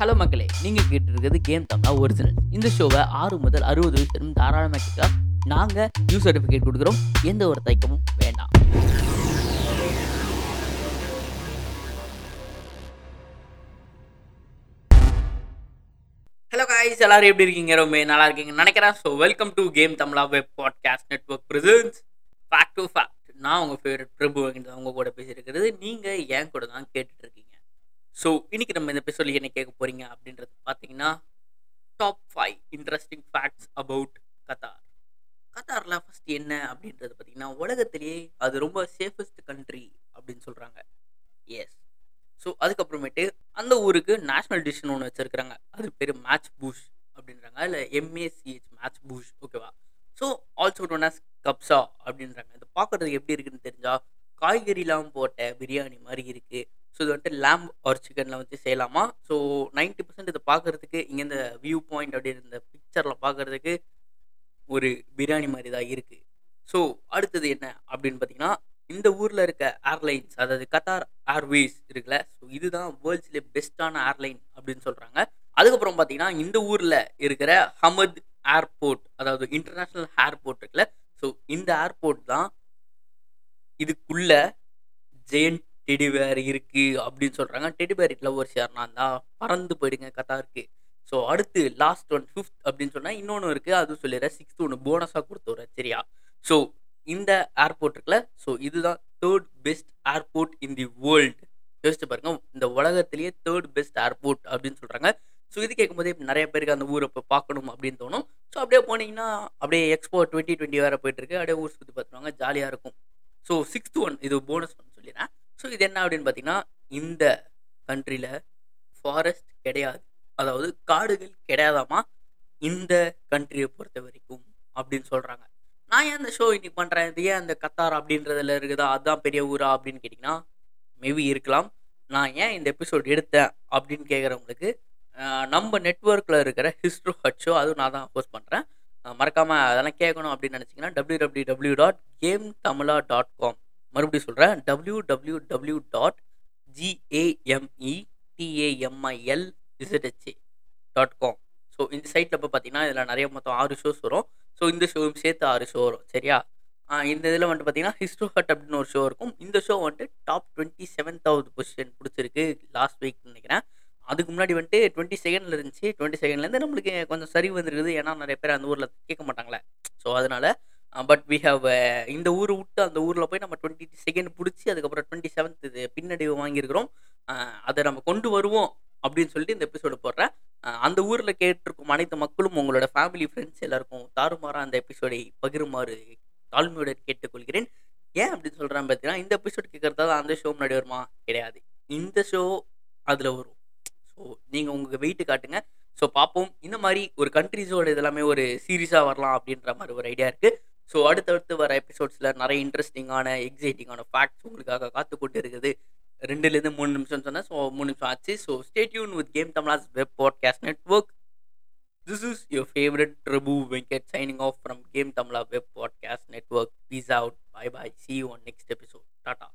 Hello மக்களே. நீங்கள் கேட்டிருக்கிறது கேம் தமிழா ஒரிஜினல் இந்த ஷோவை ஆறு முதல் அறுபது வயசு தாராளமாக கேட்க நாங்கள் நியூ சர்டிஃபிகேட் கொடுக்குறோம். எந்த ஒரு தயக்கமும் வேண்டாம். ஹலோ காய்ஸ் எல்லாரும் எப்படி இருக்கீங்க? ரொம்ப நல்லா இருக்கீங்க நினைக்கிறேன். So welcome to game Tamizha web podcast network presents fact to fact நான் உங்கள் ஃபேவரட் பிரபு அப்படின்றது உங்கள் கூட பேசியிருக்கிறது நீங்கள் ஏன் கூட தான் கேட்டுட்ருக்கீங்க. ஸோ இன்றைக்கி நம்ம இந்த எபிசோட்ல என்ன கேட்க போகிறீங்க அப்படின்றது பார்த்தீங்கன்னா top five interesting facts about Qatar கத்தாரில் ஃபஸ்ட் என்ன அப்படின்றது பார்த்தீங்கன்னா உலகத்திலேயே அது ரொம்ப சேஃபஸ்ட் கண்ட்ரி அப்படின்னு சொல்கிறாங்க எஸ் ஸோ அதுக்கப்புறமேட்டு அந்த ஊருக்கு நேஷ்னல் டிஷ்னு ஒன்று வச்சுருக்கிறாங்க. அது பேர் மேட்ச் பூஷ் அப்படின்றாங்க இல்லை எம்ஏசிஹெச் மேட்ச் பூஷ் ஓகேவா ஆல்சோ டோன் அஸ் கப்ஸா அப்படின்றாங்க. இது பார்க்குறதுக்கு எப்படி இருக்குன்னு தெரிஞ்சால் காய்கறிலாம் போட்ட பிரியாணி மாதிரி இருக்குது ஸோ இது வந்துட்டு லேம்ப் ஆர் சிக்கனில் வச்சு செய்யலாமா? ஸோ நைன்ட்டி பர்சன்ட் இதை பார்க்குறதுக்கு இங்கே இந்த வியூ பாயிண்ட் அப்படின்னு இந்த பிக்சரில் பார்க்குறதுக்கு ஒரு பிரியாணி மாதிரி தான் இருக்குது ஸோ அடுத்தது என்ன அப்படின்னு பார்த்தீங்கன்னா இந்த ஊரில் இருக்க ஏர்லைன்ஸ் அதாவது கத்தார் ஏர்வேஸ் இருக்குல்ல ஸோ இதுதான் வேர்ல்ட்ஸ்லேயே பெஸ்ட்டான ஏர்லைன் அப்படின்னு சொல்கிறாங்க அதுக்கப்புறம் பார்த்தீங்கன்னா இந்த ஊரில் இருக்கிற ஹமத் ஏர்போர்ட் அதாவது இன்டர்நேஷ்னல் ஏர்போர்ட் இருக்குல்ல? ஸோ இந்த ஏர்போர்ட் தான் இதுக்குள்ள ஜெயண்ட் டெடிபேர் இருக்கு அப்படின்னு சொல்கிறாங்க டெடிபேர் லவ்வர்ஸ் யாருன்னா தான். பறந்து போயிடுங்க கத்தாருக்கு. ஸோ அடுத்து லாஸ்ட் ஒன் ஃபிஃப்த் அப்படின்னு சொன்னால் இன்னொன்று இருக்குது அதுவும் சொல்லிடுறேன். சிக்ஸ்த் ஒன்று போனஸாக கொடுத்துட்றேன் சரியா? ஸோ இந்த ஏர்போர்ட் இருக்குல்ல? ஸோ இதுதான் third best airport in the world யோசிச்சு பாருங்க இந்த உலகத்திலேயே தேர்ட் பெஸ்ட் ஏர்போர்ட் அப்படின்னு சொல்கிறாங்க ஸோ இது கேட்கும்போதே நிறைய பேருக்கு அந்த ஊரை இப்போ பார்க்கணும் அப்படின்னு தோணும். ஸோ அப்படியே போனீங்கன்னா அப்படியே எக்ஸ்போ டுவெண்ட்டி டுவெண்ட்டி வேறு போயிட்டு அப்படியே ஊர் சுற்றி பார்த்துருவாங்க. ஜாலியாக இருக்கும். ஸோ சிக்ஸ்த் ஒன் இது போனஸ் ஒன் சொல்லிடுறேன். ஸோ இது என்ன அப்படின்னு பார்த்தீங்கன்னா இந்த கண்ட்ரியில் ஃபாரஸ்ட் கிடையாது. அதாவது காடுகள் கிடையாதாமா? இந்த கண்ட்ரியை பொறுத்த வரைக்கும் அப்படின்னு சொல்கிறாங்க நான் ஏன் அந்த ஷோ இன்னைக்கு பண்ணுறேன் இது ஏன் அந்த கத்தார் அப்படின்றதுல இருக்குதா? அதுதான் பெரிய ஊரா அப்படின்னு கேட்டிங்கன்னா மேபி இருக்கலாம். நான் ஏன் இந்த எபிசோட் எடுத்தேன் அப்படின்னு கேட்குறவங்களுக்கு நம்ம நெட்ஒர்க்கில் இருக்கிற ஹிஸ்ட்ரோ ஹட் ஷோ அதுவும் நான் தான் போஸ்ட் பண்ணுறேன் மறக்காமல் அதெல்லாம் கேட்கணும் அப்படின்னு நினச்சிங்கன்னா W W W dot game Tamizha dot com மறுபடியும் சொல்கிறேன் W W W dot G A M E T A M I L Z H A dot com so இந்த சைட்டில் இப்போ பார்த்தீங்கன்னா இதில் நிறைய மொத்தம் ஆறு ஷோஸ் வரும். ஸோ இந்த ஷோவும் சேர்த்து ஆறு ஷோ வரும் சரியா? இந்த இதில் வந்துட்டு பார்த்தீங்கன்னா ஹிஸ்ட்ரோ ஹட் அப்படின்னு ஒரு ஷோ இருக்கும். இந்த ஷோ வந்துட்டு டாப் டுவெண்ட்டி செவன்த்தாவது பொசிஷன் பிடிச்சிருக்கு லாஸ்ட் வீக் நினைக்கிறேன். அதுக்கு முன்னாடி வந்துட்டு டுவெண்ட்டி செகண்டில் இருந்துச்சு. டுவெண்ட்டி செகண்ட்லேருந்து நம்மளுக்கு கொஞ்சம் சரி வந்துருக்குது. ஏன்னா நிறைய பேர் அந்த ஊரில் கேட்க மாட்டாங்களே. ஸோ அதனால் பட் வி ஹவ் இந்த ஊர் விட்டு அந்த ஊரில் போய் நம்ம டுவெண்ட்டி செகண்ட் பிடிச்சி அதுக்கப்புறம் டுவெண்ட்டி செவன்த் இது பின்னடைவு வாங்கியிருக்கிறோம். Uh, அதை நம்ம கொண்டு வருவோம் அப்படின்னு சொல்லிட்டு இந்த எபிசோடு போடுறேன். Uh, அந்த ஊரில் கேட்டிருக்கும் அனைத்து மக்களும் உங்களோட ஃபேமிலி ஃப்ரெண்ட்ஸ் எல்லாருக்கும் தாறுமாறாக அந்த எபிசோடை பகிருமாறு தாழ்மையுடன் கேட்டுக்கொள்கிறேன். ஏன் அப்படின்னு சொல்கிறேன் பார்த்தீங்கன்னா இந்த எபிசோட் கேட்குறதால அந்த ஷோ முன்னாடி வருமா? கிடையாது. இந்த ஷோ அதில் வரும். ஸோ நீங்கள் உங்கள் வெயிட்டு காட்டுங்க. ஸோ பார்ப்போம் இந்த மாதிரி ஒரு கண்ட்ரிஸோட இதெல்லாமே ஒரு சீரியஸாக வரலாம் அப்படின்ற மாதிரி ஒரு ஐடியா இருக்குது ஸோ அடுத்தடுத்து வர எபிசோட்ஸில் நிறைய இன்ட்ரெஸ்டிங்கான எக்ஸைட்டிங்கான ஃபேக்ட்ஸ் உங்களுக்காக காத்து கொண்டு இருக்குது ரெண்டுலேருந்து மூணு நிமிஷம் சொன்னேன் ஸோ மூணு நிமிஷம் ஆச்சு. So stay tuned with game Tamizha's web podcast network this is your favourite Prabhu Venkat signing off from game Tamizha web podcast network peace out bye bye see on next episode tata